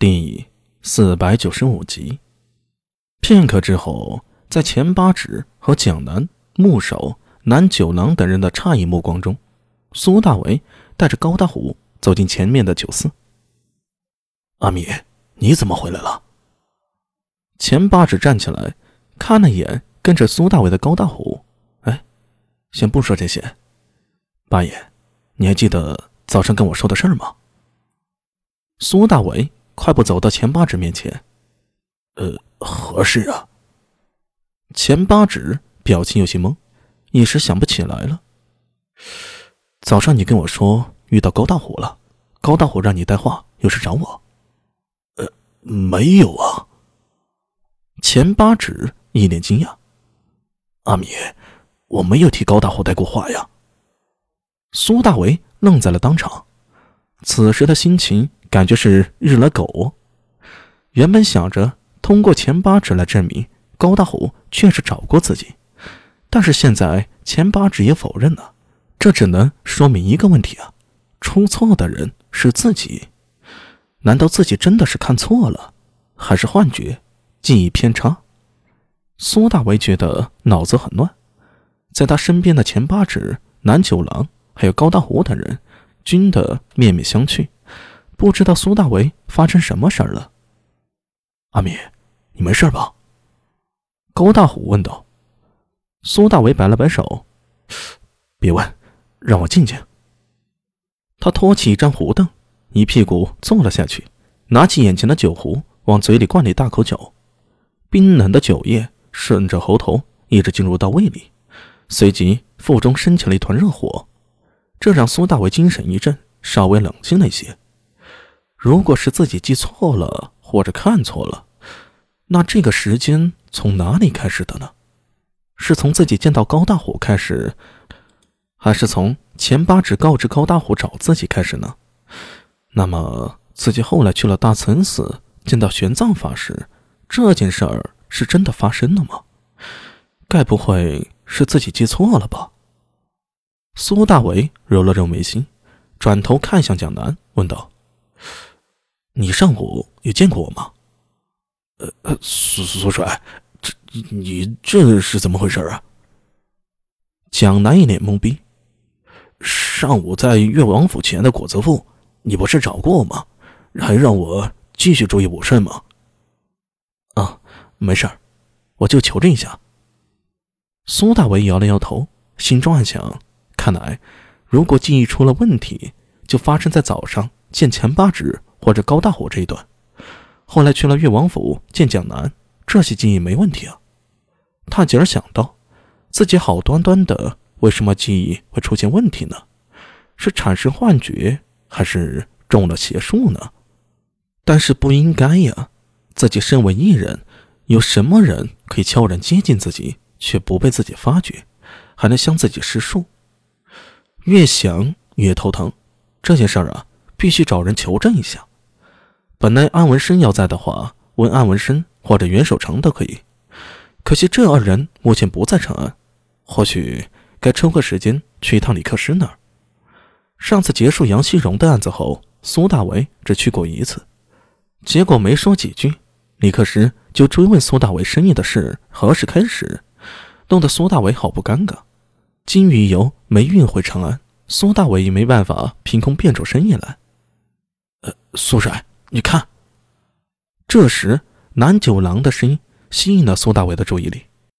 第四百九十五集。片刻之后，在钱八指和蒋南、木守、南九郎等人的诧异目光中，苏大为带着高大虎走进前面的酒肆。阿米，你怎么回来了？钱八指站起来，看了一眼跟着苏大伟的高大虎。哎，先不说这些，八爷，你还记得早上跟我说的事儿吗？苏大伟。快步走到钱八指面前，呃，何事啊？钱八指表情有些懵，一时想不起来了。早上你跟我说遇到高大虎了，高大虎让你带话，有事找我。呃，没有啊。钱八指一脸惊讶：“阿米，我没有替高大虎带过话呀。”苏大为愣在了当场，此时的心情。感觉是日了狗。原本想着通过钱八指来证明高大虎确实找过自己，但是现在钱八指也否认了，这只能说明一个问题啊：出错的人是自己。难道自己真的是看错了，还是幻觉、记忆偏差？苏大为觉得脑子很乱，在他身边的钱八指、南九郎还有高大虎等人，均的面面相觑。不知道苏大为发生什么事儿了。阿米，你没事吧？高大虎问道。苏大为摆了摆手：“别问，让我静静。”他拖起一张胡凳，一屁股坐了下去，拿起眼前的酒壶，往嘴里灌了一大口酒。冰冷的酒液顺着喉头一直进入到胃里，随即腹中升起了一团热火，这让苏大为精神一振，稍微冷静了一些。如果是自己记错了或者看错了，那这个时间从哪里开始的呢？是从自己见到高大虎开始，还是从钱八指告知高大虎找自己开始呢？那么自己后来去了大慈寺见到玄奘法师，这件事儿是真的发生了吗？该不会是自己记错了吧？苏大为揉了揉眉心，转头看向蒋楠，问道。你上午有见过我吗？呃呃，苏苏帅，这你这是怎么回事啊？蒋楠一脸懵逼。上午在越王府前的果子铺，你不是找过我吗？还让我继续注意武慎吗？啊，没事儿，我就求证一下。苏大为摇了摇头，心中暗想：看来，如果记忆出了问题，就发生在早上见钱八指。或者高大虎这一段，后来去了越王府见蒋南，这些记忆没问题啊。他竟然想到，自己好端端的，为什么记忆会出现问题呢？是产生幻觉，还是中了邪术呢？但是不应该呀，自己身为艺人，有什么人可以悄然接近自己，却不被自己发觉，还能向自己施术？越想越头疼，这件事儿啊，必须找人求证一下。本来安文生要在的话，问安文生或者袁守诚都可以。可惜这二人目前不在长安，或许该抽个时间去一趟李克师那儿。上次结束杨希荣的案子后，苏大为只去过一次，结果没说几句，李克师就追问苏大为生意的事何时开始，弄得苏大为好不尴尬。金鱼油没运回长安，苏大为也没办法凭空变出生意来。苏帅。你看，这时南九郎的声音吸引了苏大伟的注意力。